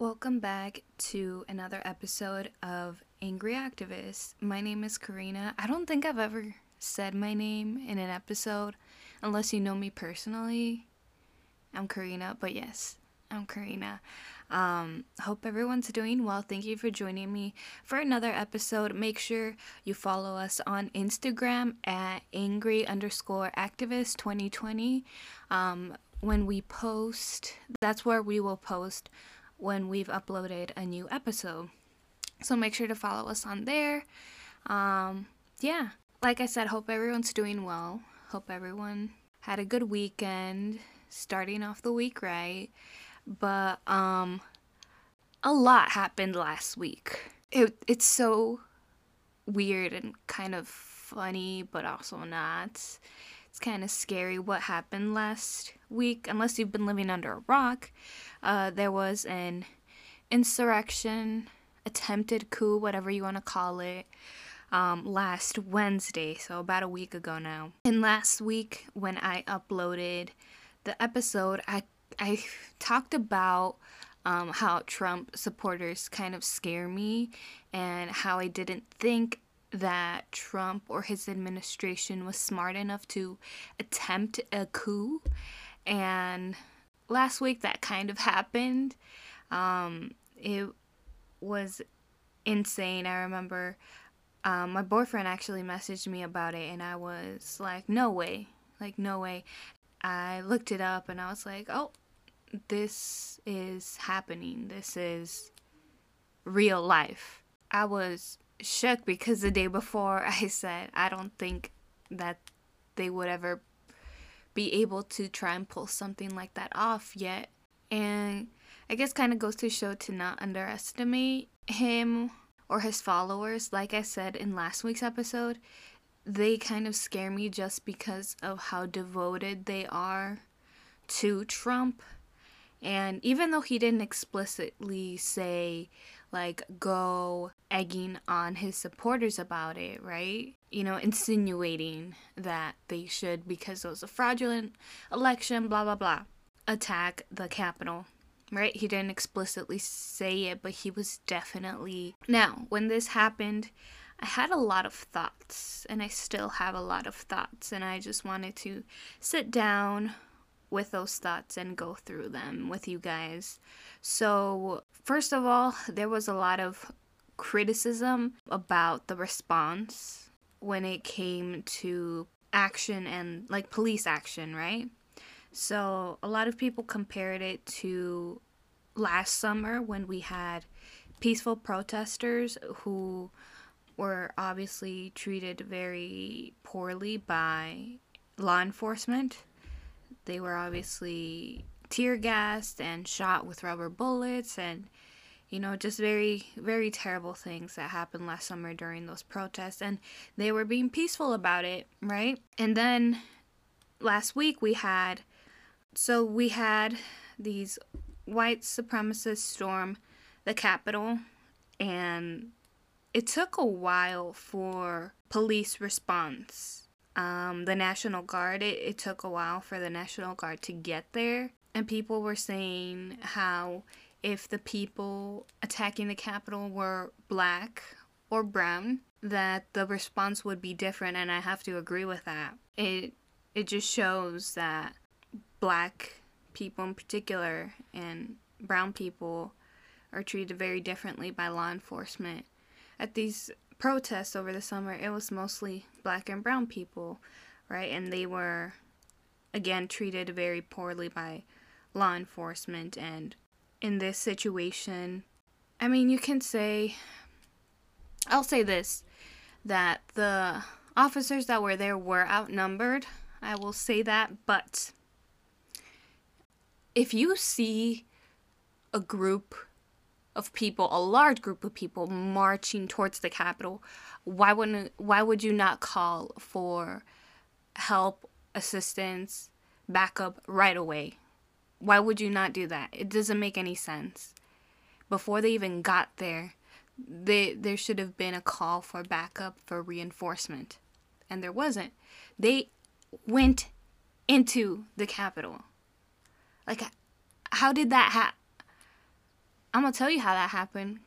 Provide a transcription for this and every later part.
Welcome back to another episode of Angry Activist. My name is Karina. I don't think I've ever said my name in an episode unless you know me personally. I'm Karina, but yes, I'm Karina. Um, hope everyone's doing well. Thank you for joining me for another episode. Make sure you follow us on Instagram at angry underscore activist 2020. Um, when we post, that's where we will post when we've uploaded a new episode. So make sure to follow us on there. Um, yeah, like I said, hope everyone's doing well. Hope everyone had a good weekend, starting off the week right. But um, a lot happened last week. It it's so weird and kind of funny, but also not. It's kind of scary what happened last week, unless you've been living under a rock. Uh, there was an insurrection, attempted coup, whatever you want to call it, um, last Wednesday, so about a week ago now. And last week, when I uploaded the episode, I I talked about um, how Trump supporters kind of scare me and how I didn't think that Trump or his administration was smart enough to attempt a coup. And last week that kind of happened. Um, it was insane. I remember um, my boyfriend actually messaged me about it, and I was like, no way. Like, no way. I looked it up and I was like, oh, this is happening. This is real life. I was shook because the day before I said I don't think that they would ever be able to try and pull something like that off yet. And I guess kind of goes to show to not underestimate him or his followers. Like I said in last week's episode, they kind of scare me just because of how devoted they are to Trump. And even though he didn't explicitly say, like, go egging on his supporters about it, right? You know, insinuating that they should, because it was a fraudulent election, blah, blah, blah, attack the Capitol, right? He didn't explicitly say it, but he was definitely. Now, when this happened, I had a lot of thoughts, and I still have a lot of thoughts, and I just wanted to sit down with those thoughts and go through them with you guys. So, first of all, there was a lot of criticism about the response when it came to action and like police action, right? So, a lot of people compared it to last summer when we had peaceful protesters who were obviously treated very poorly by law enforcement they were obviously tear gassed and shot with rubber bullets and you know just very very terrible things that happened last summer during those protests. And they were being peaceful about it right? And then last week we had so we had these white supremacists storm the capitol. And it took a while for police response. Um, the National Guard, it, it took a while for the National Guard to get there. And people were saying how if the people attacking the Capitol were black or brown, that the response would be different. And I have to agree with that. It, it just shows that black people in particular and brown people are treated very differently by law enforcement. At these protests over the summer, it was mostly black and brown people, right? And they were, again, treated very poorly by law enforcement. And in this situation, I mean, you can say, I'll say this, that the officers that were there were outnumbered. I will say that, but if you see a group of people, a large group of people marching towards the Capitol, why wouldn't why would you not call for help, assistance, backup right away? Why would you not do that? It doesn't make any sense. Before they even got there, they, there should have been a call for backup for reinforcement. And there wasn't. They went into the Capitol. Like, how did that happen? I'm gonna tell you how that happened.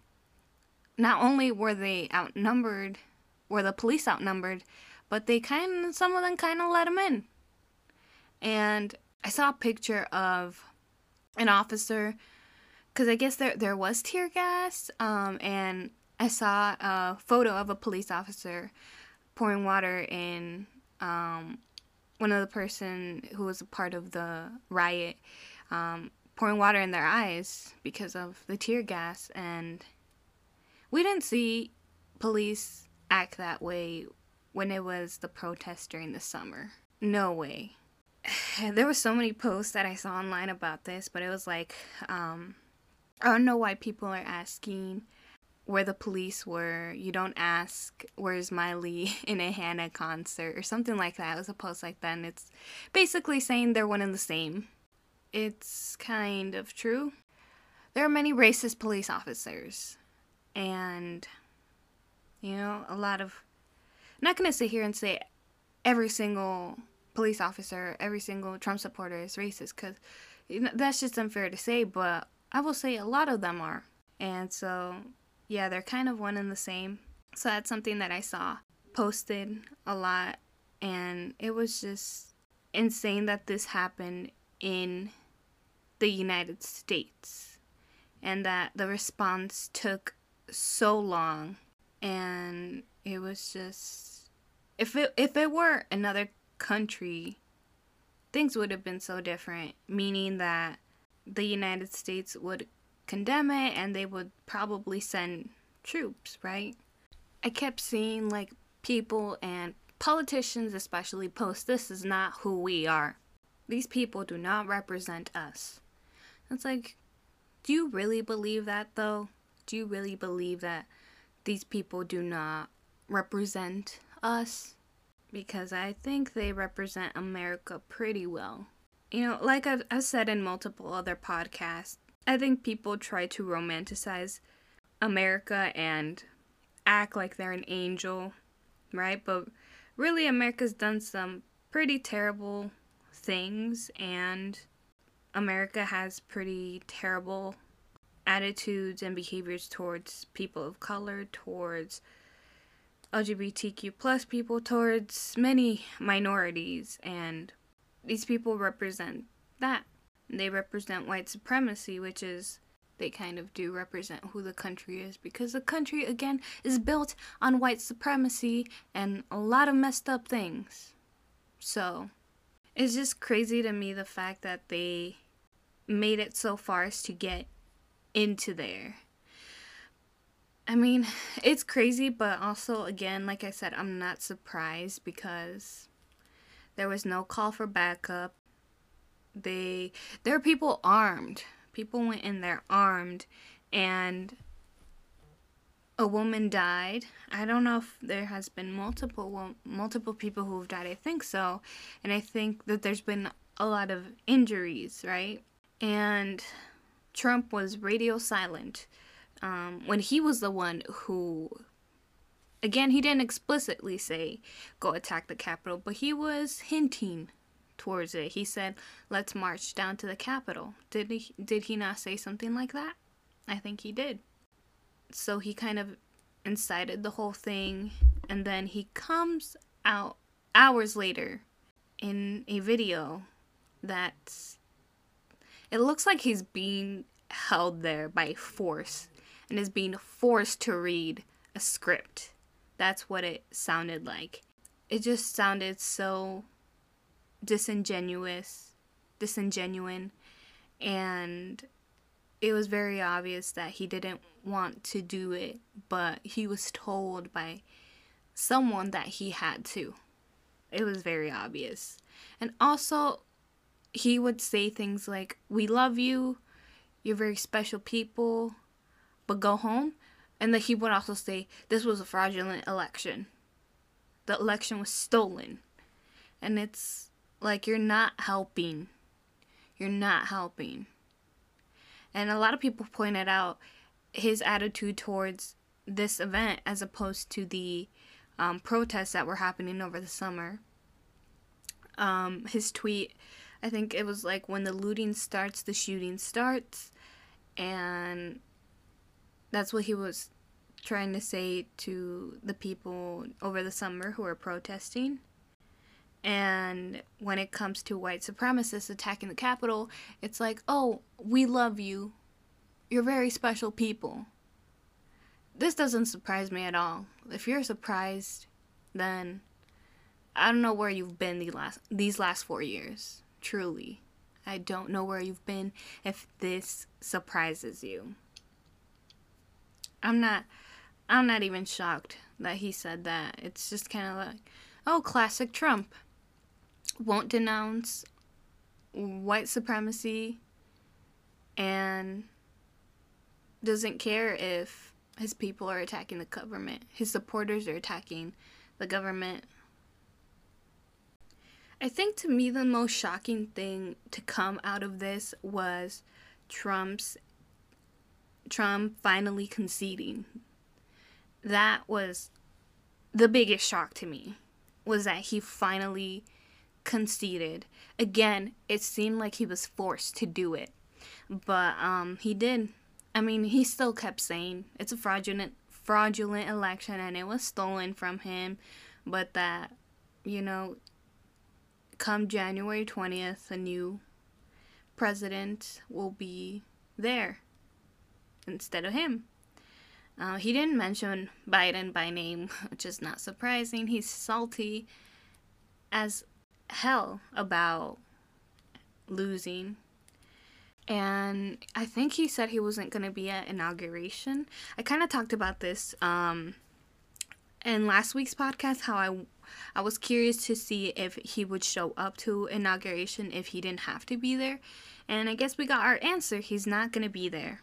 Not only were they outnumbered, were the police outnumbered, but they kind some of them kind of let them in. And I saw a picture of an officer, because I guess there there was tear gas, um, and I saw a photo of a police officer pouring water in um, one of the person who was a part of the riot, um, pouring water in their eyes because of the tear gas, and we didn't see police act that way when it was the protest during the summer. No way. There were so many posts that I saw online about this, but it was like, um, I don't know why people are asking where the police were. You don't ask where's Miley in a Hannah concert or something like that. It was a post like that, and it's basically saying they're one and the same. It's kind of true. There are many racist police officers, and you know, a lot of I'm not gonna sit here and say every single police officer, every single Trump supporter is racist, because you know, that's just unfair to say. But I will say a lot of them are, and so yeah, they're kind of one and the same. So that's something that I saw posted a lot, and it was just insane that this happened in the United States and that the response took so long and it was just if it if it were another country things would have been so different meaning that the United States would condemn it and they would probably send troops right? I kept seeing like people and politicians especially post this is not who we are. These people do not represent us. It's like do you really believe that though? Do you really believe that these people do not represent us because I think they represent America pretty well. You know, like I've, I've said in multiple other podcasts, I think people try to romanticize America and act like they're an angel, right? But really, America's done some pretty terrible things, and America has pretty terrible attitudes and behaviors towards people of color, towards LGBTQ plus people, towards many minorities, and these people represent that. They represent white supremacy, which is they kind of do represent who the country is because the country again is built on white supremacy and a lot of messed up things. So, it's just crazy to me the fact that they made it so far as to get into there. I mean, it's crazy, but also, again, like I said, I'm not surprised because there was no call for backup. They, there are people armed. People went in there armed, and a woman died. I don't know if there has been multiple multiple people who have died. I think so, and I think that there's been a lot of injuries, right? And Trump was radio silent um, when he was the one who, again, he didn't explicitly say go attack the Capitol, but he was hinting towards it. He said, "Let's march down to the Capitol." Did he? Did he not say something like that? I think he did. So he kind of incited the whole thing, and then he comes out hours later in a video that's it looks like he's being held there by force and is being forced to read a script. That's what it sounded like. It just sounded so disingenuous, disingenuine, and it was very obvious that he didn't want to do it, but he was told by someone that he had to. It was very obvious. And also, he would say things like, We love you, you're very special people, but go home. And then he would also say, This was a fraudulent election. The election was stolen. And it's like, you're not helping. You're not helping. And a lot of people pointed out his attitude towards this event as opposed to the um, protests that were happening over the summer. Um, his tweet I think it was like when the looting starts, the shooting starts. And That's what he was trying to say to the people over the summer who were protesting. And when it comes to white supremacists attacking the Capitol, it's like, oh, we love you. You're very special people. This doesn't surprise me at all. If you're surprised, then I don't know where you've been the last these last 4 years. Truly. I don't know where you've been if this surprises you. I'm not I'm not even shocked that he said that. It's just kind of like, oh, classic Trump. Won't denounce white supremacy and doesn't care if his people are attacking the government. His supporters are attacking the government. I think to me the most shocking thing to come out of this was Trump's Trump finally conceding that was the biggest shock to me was that he finally conceded. Again, it seemed like he was forced to do it. But um he did. I mean, he still kept saying it's a fraudulent fraudulent election and it was stolen from him, but that you know come January 20th a new president will be there instead of him. Uh, he didn't mention Biden by name, which is not surprising. He's salty as hell about losing. And I think he said he wasn't going to be at inauguration. I kind of talked about this um, in last week's podcast how I I was curious to see if he would show up to inauguration if he didn't have to be there. And I guess we got our answer. He's not going to be there.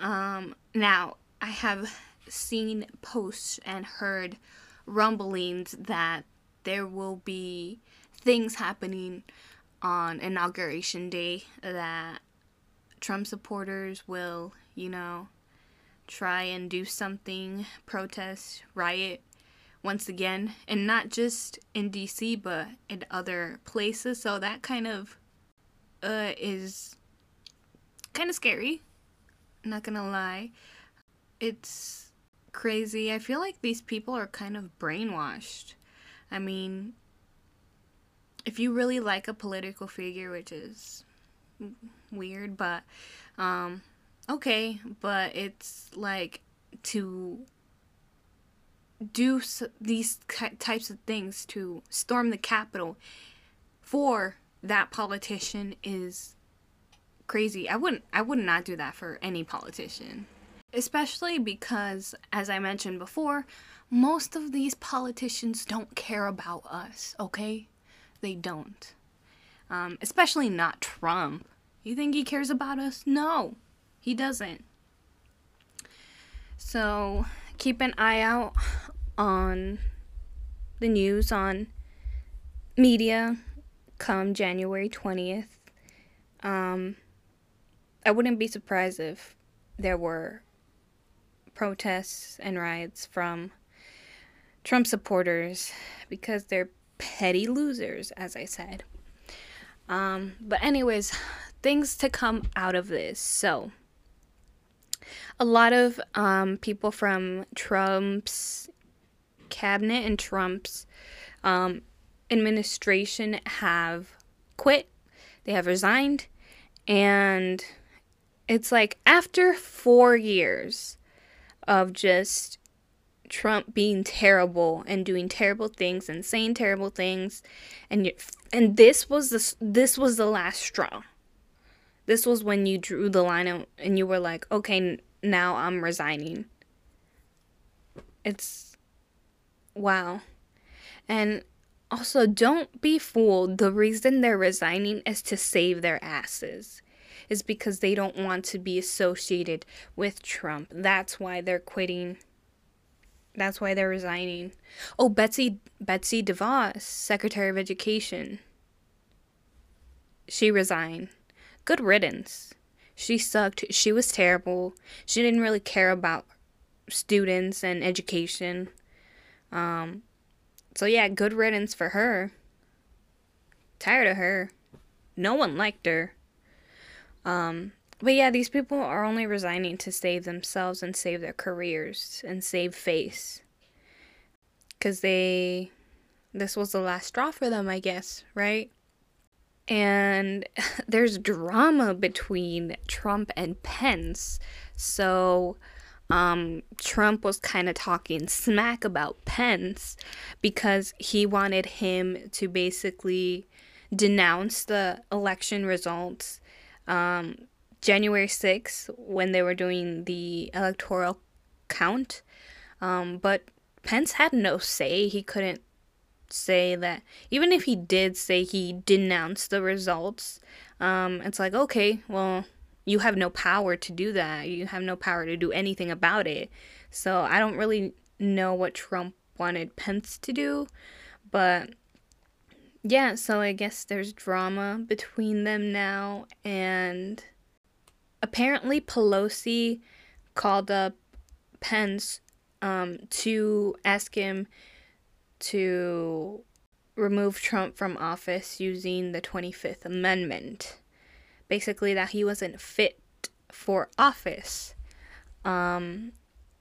Um, now, I have seen posts and heard rumblings that there will be things happening on inauguration day that Trump supporters will, you know, try and do something, protest, riot once again, and not just in DC but in other places. So that kind of uh is kind of scary. Not gonna lie it's crazy. I feel like these people are kind of brainwashed. I mean, if you really like a political figure, which is weird, but um, okay, but it's like to do these types of things to storm the Capitol for that politician is crazy. I wouldn't I would not do that for any politician. Especially because, as I mentioned before, most of these politicians don't care about us, okay? They don't. Um, especially not Trump. You think he cares about us? No, he doesn't. So keep an eye out on the news on media come January 20th. Um, I wouldn't be surprised if there were protests and riots from Trump supporters because they're petty losers, as I said. Um, but, anyways, things to come out of this. So, a lot of um, people from Trump's cabinet and Trump's um, administration have quit, they have resigned, and it's like after four years of just Trump being terrible and doing terrible things and saying terrible things and and this was the this was the last straw. This was when you drew the line and, and you were like, "Okay, now I'm resigning." It's wow. And also don't be fooled. The reason they're resigning is to save their asses is because they don't want to be associated with Trump. That's why they're quitting. That's why they're resigning. Oh, Betsy Betsy DeVos, Secretary of Education. She resigned. Good riddance. She sucked. She was terrible. She didn't really care about students and education. Um, so yeah, good riddance for her. Tired of her. No one liked her. Um, but yeah, these people are only resigning to save themselves and save their careers and save face. Because they. This was the last straw for them, I guess, right? And there's drama between Trump and Pence. So. Um, Trump was kind of talking smack about Pence because he wanted him to basically denounce the election results um, January 6th when they were doing the electoral count. Um, but Pence had no say. He couldn't say that. Even if he did say he denounced the results, um, it's like, okay, well, you have no power to do that. You have no power to do anything about it. So I don't really know what Trump wanted Pence to do. But yeah, so I guess there's drama between them now. And apparently Pelosi called up Pence um, to ask him to remove Trump from office using the 25th Amendment. Basically, that he wasn't fit for office. Um,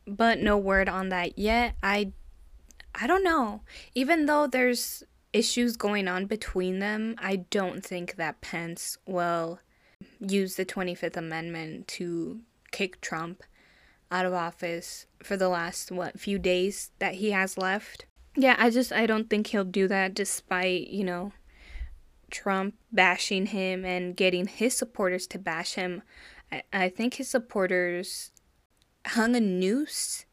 but no word on that yet. I, I don't know. Even though there's issues going on between them, I don't think that Pence will use the 25th Amendment to kick Trump out of office for the last what few days that he has left. Yeah, I just I don't think he'll do that despite, you know, Trump bashing him and getting his supporters to bash him. I, I think his supporters hung a noose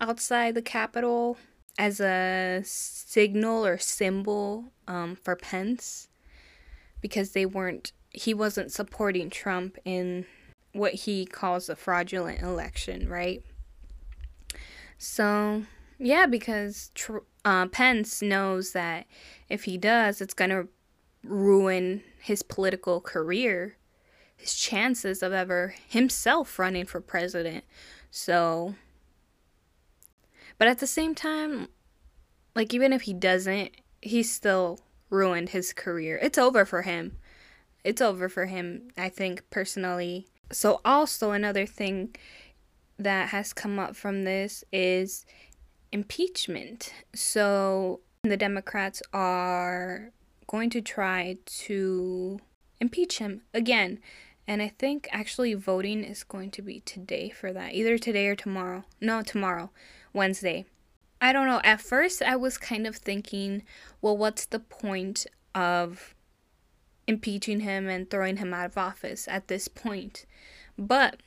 outside the Capitol as a signal or symbol um, for Pence because they weren't he wasn't supporting Trump in what he calls a fraudulent election, right? So, yeah, because uh, Pence knows that if he does, it's going to ruin his political career, his chances of ever himself running for president. So, but at the same time, like, even if he doesn't, he's still ruined his career. It's over for him it's over for him, I think, personally. So, also, another thing that has come up from this is impeachment. So, the Democrats are going to try to impeach him again. And I think actually voting is going to be today for that. Either today or tomorrow. No, tomorrow, Wednesday. I don't know. At first, I was kind of thinking, well, what's the point of impeaching him and throwing him out of office at this point. But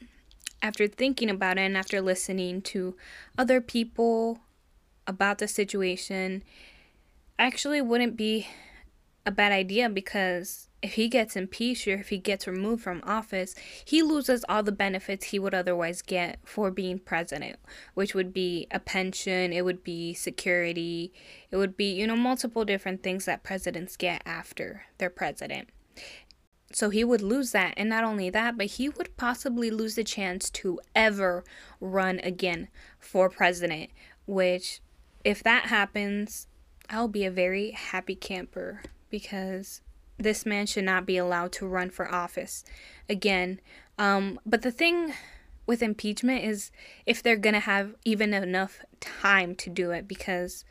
after thinking about it and after listening to other people about the situation, actually wouldn't be a bad idea because if he gets impeached or if he gets removed from office, he loses all the benefits he would otherwise get for being president, which would be a pension, it would be security, it would be, you know, multiple different things that presidents get after they're president. So he would lose that. And not only that, but he would possibly lose the chance to ever run again for president, which, if that happens, I'll be a very happy camper because this man should not be allowed to run for office again. Um, but the thing with impeachment is if they're going to have even enough time to do it because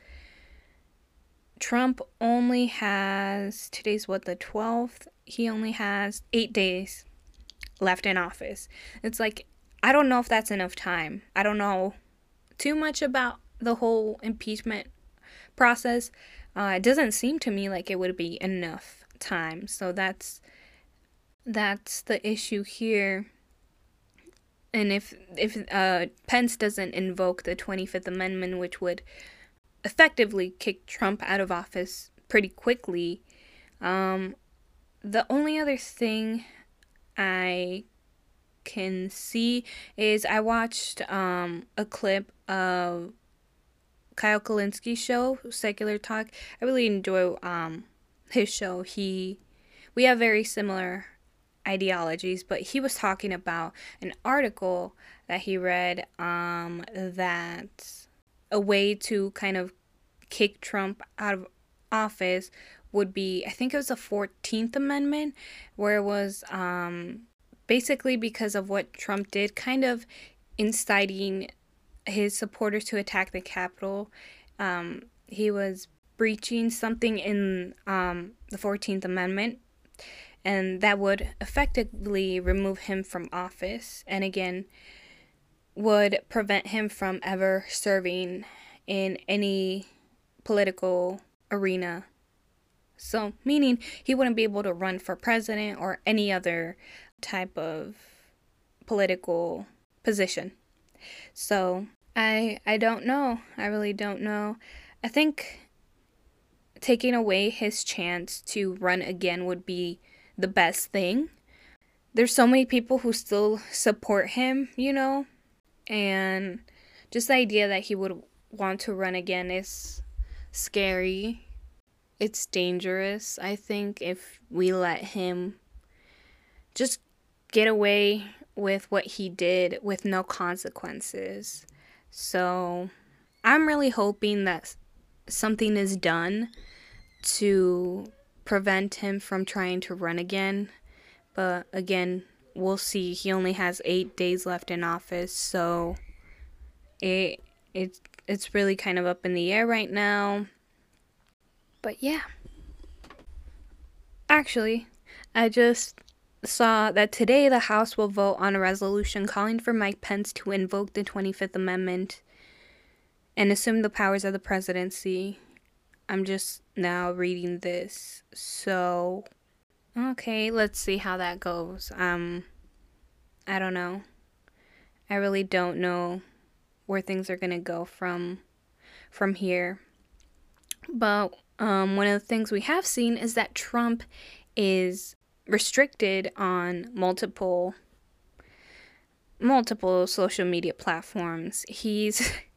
Trump only has today's what the 12th he only has 8 days left in office. It's like I don't know if that's enough time. I don't know too much about the whole impeachment process. Uh, it doesn't seem to me like it would be enough time. So that's that's the issue here. And if if uh, Pence doesn't invoke the 25th Amendment, which would effectively kick Trump out of office pretty quickly, um, the only other thing I can see is I watched um, a clip of Kyle Kulinski's show, Secular Talk. I really enjoy um, his show. He we have very similar ideologies, but he was talking about an article that he read um, that a way to kind of kick Trump out of office would be I think it was the 14th Amendment where it was um, basically because of what Trump did, kind of inciting his supporters to attack the Capitol. Um, he was breaching something in um, the 14th Amendment, and that would effectively remove him from office, and again, would prevent him from ever serving in any political arena. So, meaning he wouldn't be able to run for president or any other type of political position. So, I I don't know. I really don't know. I think taking away his chance to run again would be the best thing. There's so many people who still support him, you know, and just the idea that he would want to run again is scary. It's dangerous, I think, if we let him just get away with what he did with no consequences. So I'm really hoping that something is done to prevent him from trying to run again. But again, we'll see. He only has eight days left in office, so it it's it's really kind of up in the air right now. But yeah. Actually, I just saw that today the House will vote on a resolution calling for Mike Pence to invoke the 25th Amendment and assume the powers of the presidency. I'm just now reading this. So, okay, let's see how that goes. Um, I don't know. I really don't know where things are to go from from here. But um, one of the things we have seen is that Trump is restricted on multiple multiple social media platforms. He's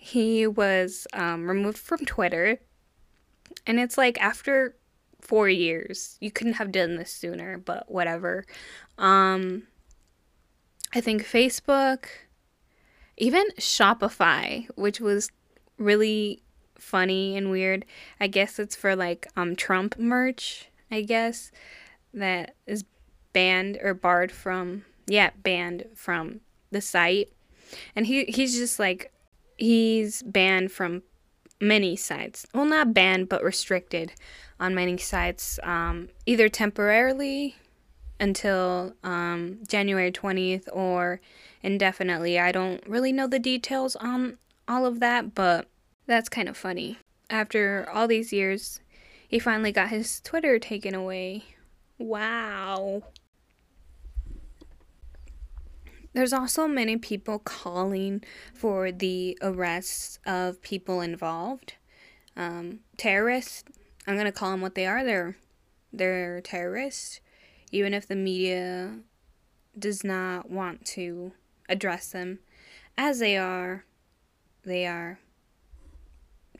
he was um, removed from Twitter, and it's like after four years, you couldn't have done this sooner, but whatever. Um, I think Facebook, even Shopify, which was really funny and weird. I guess it's for like um Trump merch, I guess that is banned or barred from yeah, banned from the site. And he he's just like he's banned from many sites. Well, not banned, but restricted on many sites, um, either temporarily until um, January 20th or indefinitely. I don't really know the details on all of that, but that's kind of funny. After all these years, he finally got his Twitter taken away. Wow. There's also many people calling for the arrests of people involved. Um, terrorists, I'm going to call them what they are. They're, they're terrorists, even if the media does not want to address them as they are. They are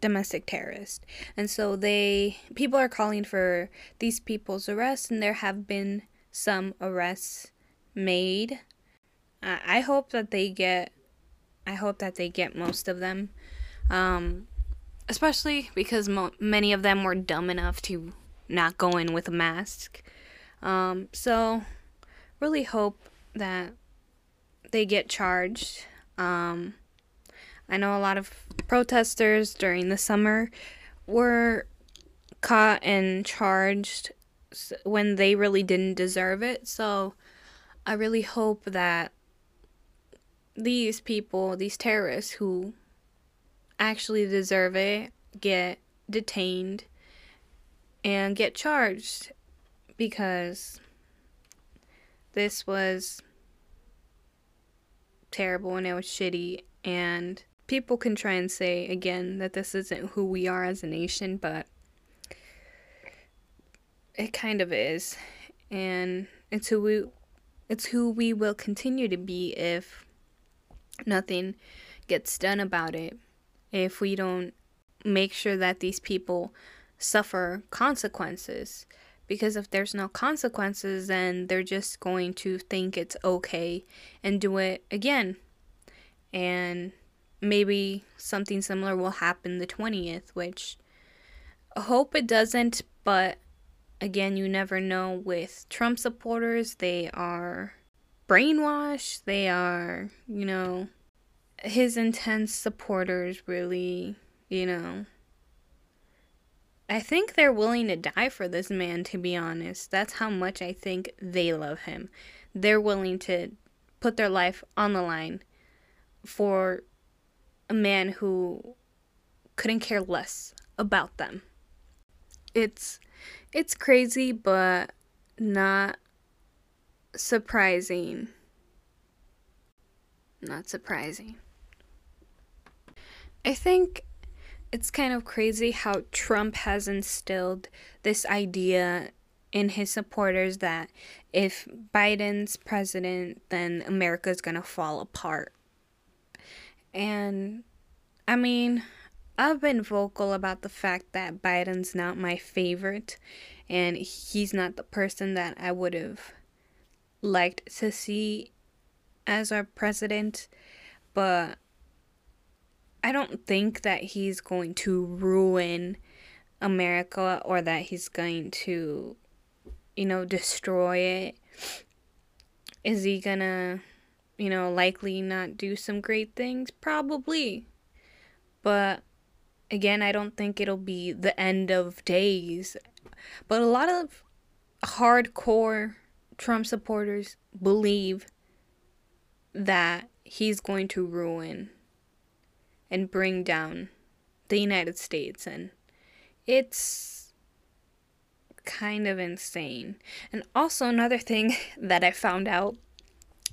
domestic terrorists. And so they people are calling for these people's arrests and there have been some arrests made I hope that they get I hope that they get most of them. Um, especially because mo- many of them were dumb enough to not go in with a mask. Um, so really hope that they get charged. Um, I know a lot of protesters during the summer were caught and charged when they really didn't deserve it. So I really hope that these people, these terrorists who actually deserve it, get detained and get charged because this was terrible and it was shitty. And people can try and say again that this isn't who we are as a nation but it kind of is. And it's who we it's who we will continue to be if nothing gets done about it, if we don't make sure that these people suffer consequences. Because if there's no consequences, then they're just going to think it's okay and do it again. And maybe something similar will happen the 20th, which I hope it doesn't, but again, you never know with Trump supporters. They are brainwashed. They are, you know, his intense supporters really, you know, I think they're willing to die for this man, to be honest. That's how much I think they love him. They're willing to put their life on the line for a man who couldn't care less about them. It's it's crazy but not surprising. Not surprising. I think it's kind of crazy how Trump has instilled this idea in his supporters that if Biden's president, then America's gonna fall apart. And I mean, I've been vocal about the fact that Biden's not my favorite and he's not the person that I would have liked to see as our president, but I don't think that he's going to ruin America or that he's going to, you know, destroy it. Is he gonna, you know, likely not do some great things? Probably. But again, I don't think it'll be the end of days. But a lot of hardcore Trump supporters believe that he's going to ruin and bring down the United States. And it's kind of insane. And also, another thing that I found out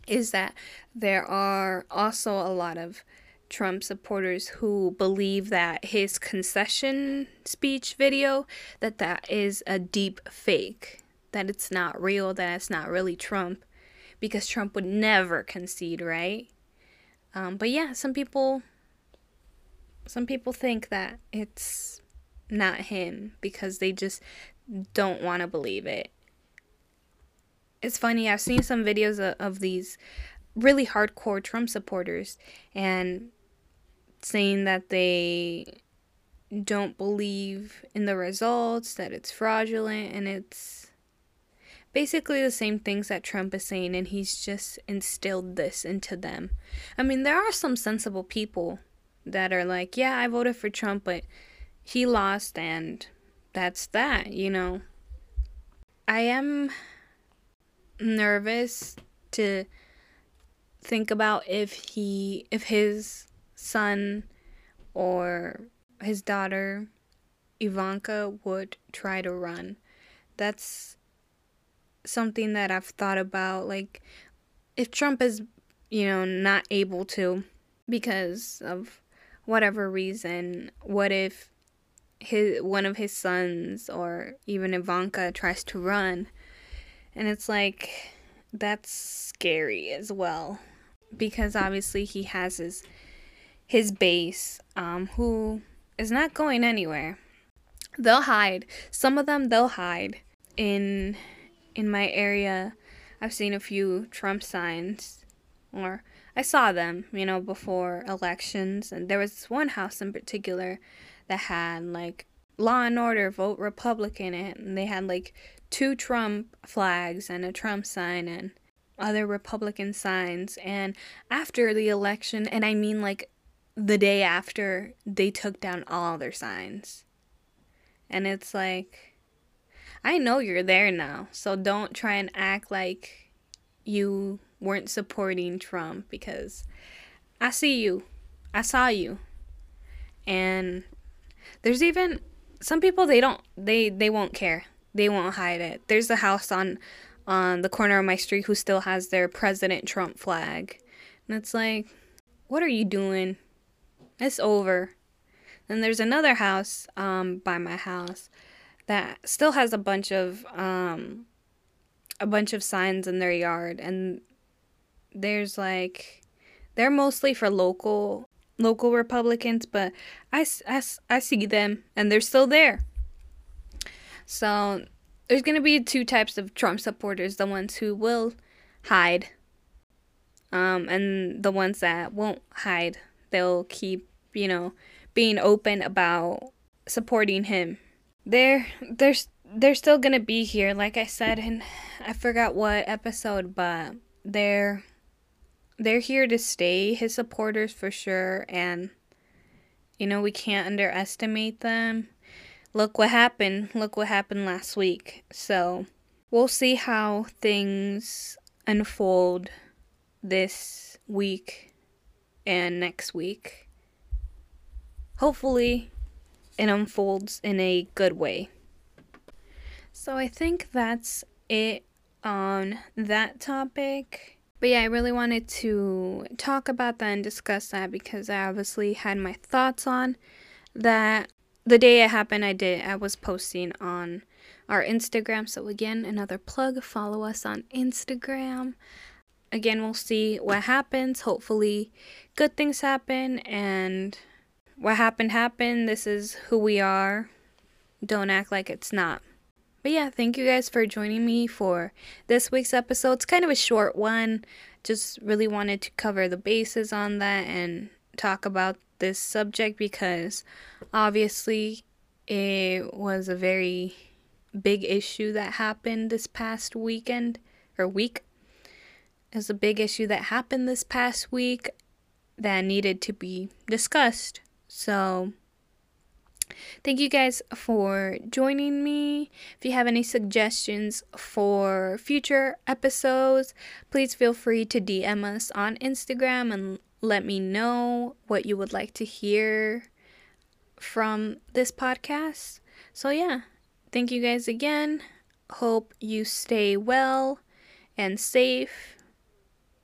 is that there are also a lot of Trump supporters who believe that his concession speech video that that is a deep fake, that it's not real, that it's not really Trump because Trump would never concede, right? Um, but yeah, some people some people think that it's not him because they just don't want to believe it. It's funny, I've seen some videos of, of these really hardcore Trump supporters and saying that they don't believe in the results, that it's fraudulent, and it's basically the same things that Trump is saying, and he's just instilled this into them. I mean, there are some sensible people that are like, yeah, I voted for Trump, but he lost, and that's that, you know. I am nervous to think about if he, if his son or his daughter Ivanka would try to run. That's something that I've thought about. Like, if Trump is, you know, not able to because of whatever reason, what if his one of his sons or even Ivanka tries to run? And it's like that's scary as well because obviously he has his his base um who is not going anywhere. They'll hide. Some of them they'll hide in in my area. I've seen a few Trump signs or I saw them, you know, before elections, and there was one house in particular that had like law and order, vote Republican, in it, and they had like two Trump flags and a Trump sign and other Republican signs. And after the election, and I mean like the day after, they took down all their signs. And it's like, I know you're there now, so don't try and act like you weren't supporting Trump because I see you. I saw you. And there's even some people they don't they they won't care. They won't hide it. There's a house on on the corner of my street who still has their President Trump flag. And it's like, what are you doing? It's over. Then there's another house um, by my house that still has a bunch of um, a bunch of signs in their yard and there's like they're mostly for local local Republicans, but I, I, I see them and they're still there. So there's going to be two types of Trump supporters the ones who will hide, um, and the ones that won't hide. They'll keep, you know, being open about supporting him. There, there's they're still gonna be here, like I said, and I forgot what episode, but they're they're here to stay, his supporters for sure, and you know we can't underestimate them. Look what happened. Look what happened last week. So we'll see how things unfold this week and next week. Hopefully, it unfolds in a good way. So I think that's it on that topic. But yeah, I really wanted to talk about that and discuss that because I obviously had my thoughts on that. The day it happened, I did. I was posting on our Instagram. So again, another plug. Follow us on Instagram. Again, we'll see what happens. Hopefully, good things happen and what happened happened. This is who we are. Don't act like it's not. But yeah, thank you guys for joining me for this week's episode. It's kind of a short one. Just really wanted to cover the bases on that and talk about this subject because obviously it was a very big issue that happened this past weekend or week. It was a big issue that happened this past week that needed to be discussed. So, thank you guys for joining me. If you have any suggestions for future episodes, please feel free to DM us on Instagram and let me know what you would like to hear from this podcast. So, yeah, thank you guys again. Hope you stay well and safe